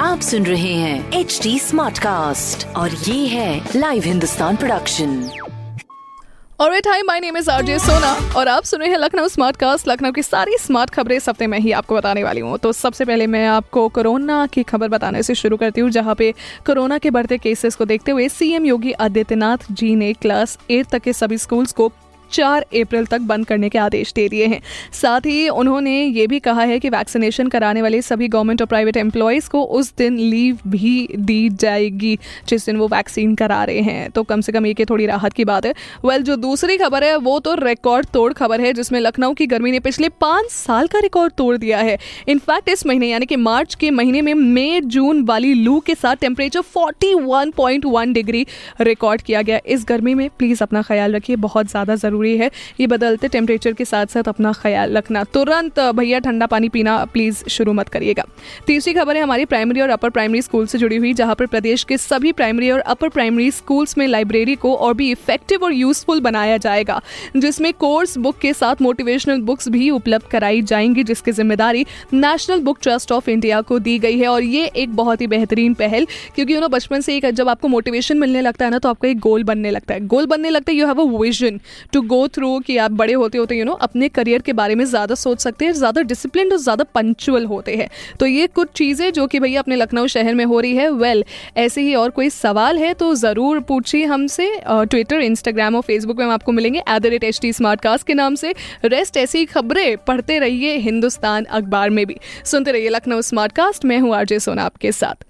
आप सुन रहे हैं एच डी स्मार्ट कास्ट और ये है लाइव हिंदुस्तान प्रोडक्शन और hi my name is RJ Sona और आप सुन रहे हैं लखनऊ स्मार्ट कास्ट लखनऊ की सारी स्मार्ट खबरें इस हफ़्ते में ही आपको बताने वाली हूँ। तो सबसे पहले मैं आपको कोरोना की खबर बताने से शुरू करती हूँ, जहाँ पे कोरोना के बढ़ते केसेस को देखते हुए सीएम योगी आदित्यनाथ जी ने क्लास एट तक के सभी स्कूल्स को चार अप्रैल तक बंद करने के आदेश दे दिए हैं। साथ ही उन्होंने ये भी कहा है कि वैक्सीनेशन कराने वाले सभी गवर्नमेंट और प्राइवेट एम्प्लॉयज़ को उस दिन लीव भी दी जाएगी, जिस दिन वो वैक्सीन करा रहे हैं। तो कम से कम एक थोड़ी राहत की बात है। वेल, जो दूसरी खबर है, वो तो रिकॉर्ड तोड़ खबर है, जिसमें लखनऊ की गर्मी ने पिछले पाँच साल का रिकॉर्ड तोड़ दिया है। इनफैक्ट, इस महीने, यानी कि मार्च के महीने में मई, जून वाली लू के साथ टेम्परेचर 41.1 डिग्री रिकॉर्ड किया गया। इस गर्मी में प्लीज़ अपना ख्याल रखिए, बहुत ज़्यादा ज़रूरी ज़रूरी है। ये बदलते टेम्परेचर के साथ साथ अपना ख्याल रखना। तुरंत, भैया, ठंडा पानी पीना प्लीज़ शुरू मत करिएगा। तीसरी खबर है हमारी प्राइमरी और अपर प्राइमरी स्कूल से जुड़ी हुई, जहाँ पर प्रदेश के सभी प्राइमरी और अपर प्राइमरी स्कूल्स में लाइब्रेरी को और भी इफ़ेक्टिव और यूजफुल बनाया जाएगा, जिसमें कोर्स बुक के साथ मोटिवेशनल बुक्स भी उपलब्ध कराई जाएँगी, जिसकी ज़िम्मेदारी national book trust of India को दी गई है। और ये एक बहुत ही बेहतरीन पहल, क्योंकि यू नो, बचपन से एक जब आपको मोटिवेशन मिलने लगता है ना तो आपका एक गोल बनने लगता है। गोल बनने लगता है you have a vision to go through कि आप बड़े होते होते यू you नो know, अपने करियर के बारे में ज़्यादा सोच सकते हैं ज़्यादा डिसिप्लिन और ज़्यादा पंचुअल होते हैं। तो ये कुछ चीज़ें जो कि भैया अपने लखनऊ शहर में हो रही है। वेल well, ऐसे ही और कोई सवाल है तो ज़रूर पूछिए हमसे ट्विटर इंस्टाग्राम और फेसबुक में हम आपको मिलेंगे एट द रेट एच के नाम से। रेस्ट ऐसी खबरें पढ़ते रहिए हिंदुस्तान अखबार में भी। सुनते रहिए लखनऊ स्मार्ट कास्ट मैं हूँ आरजे सोना आपके साथ।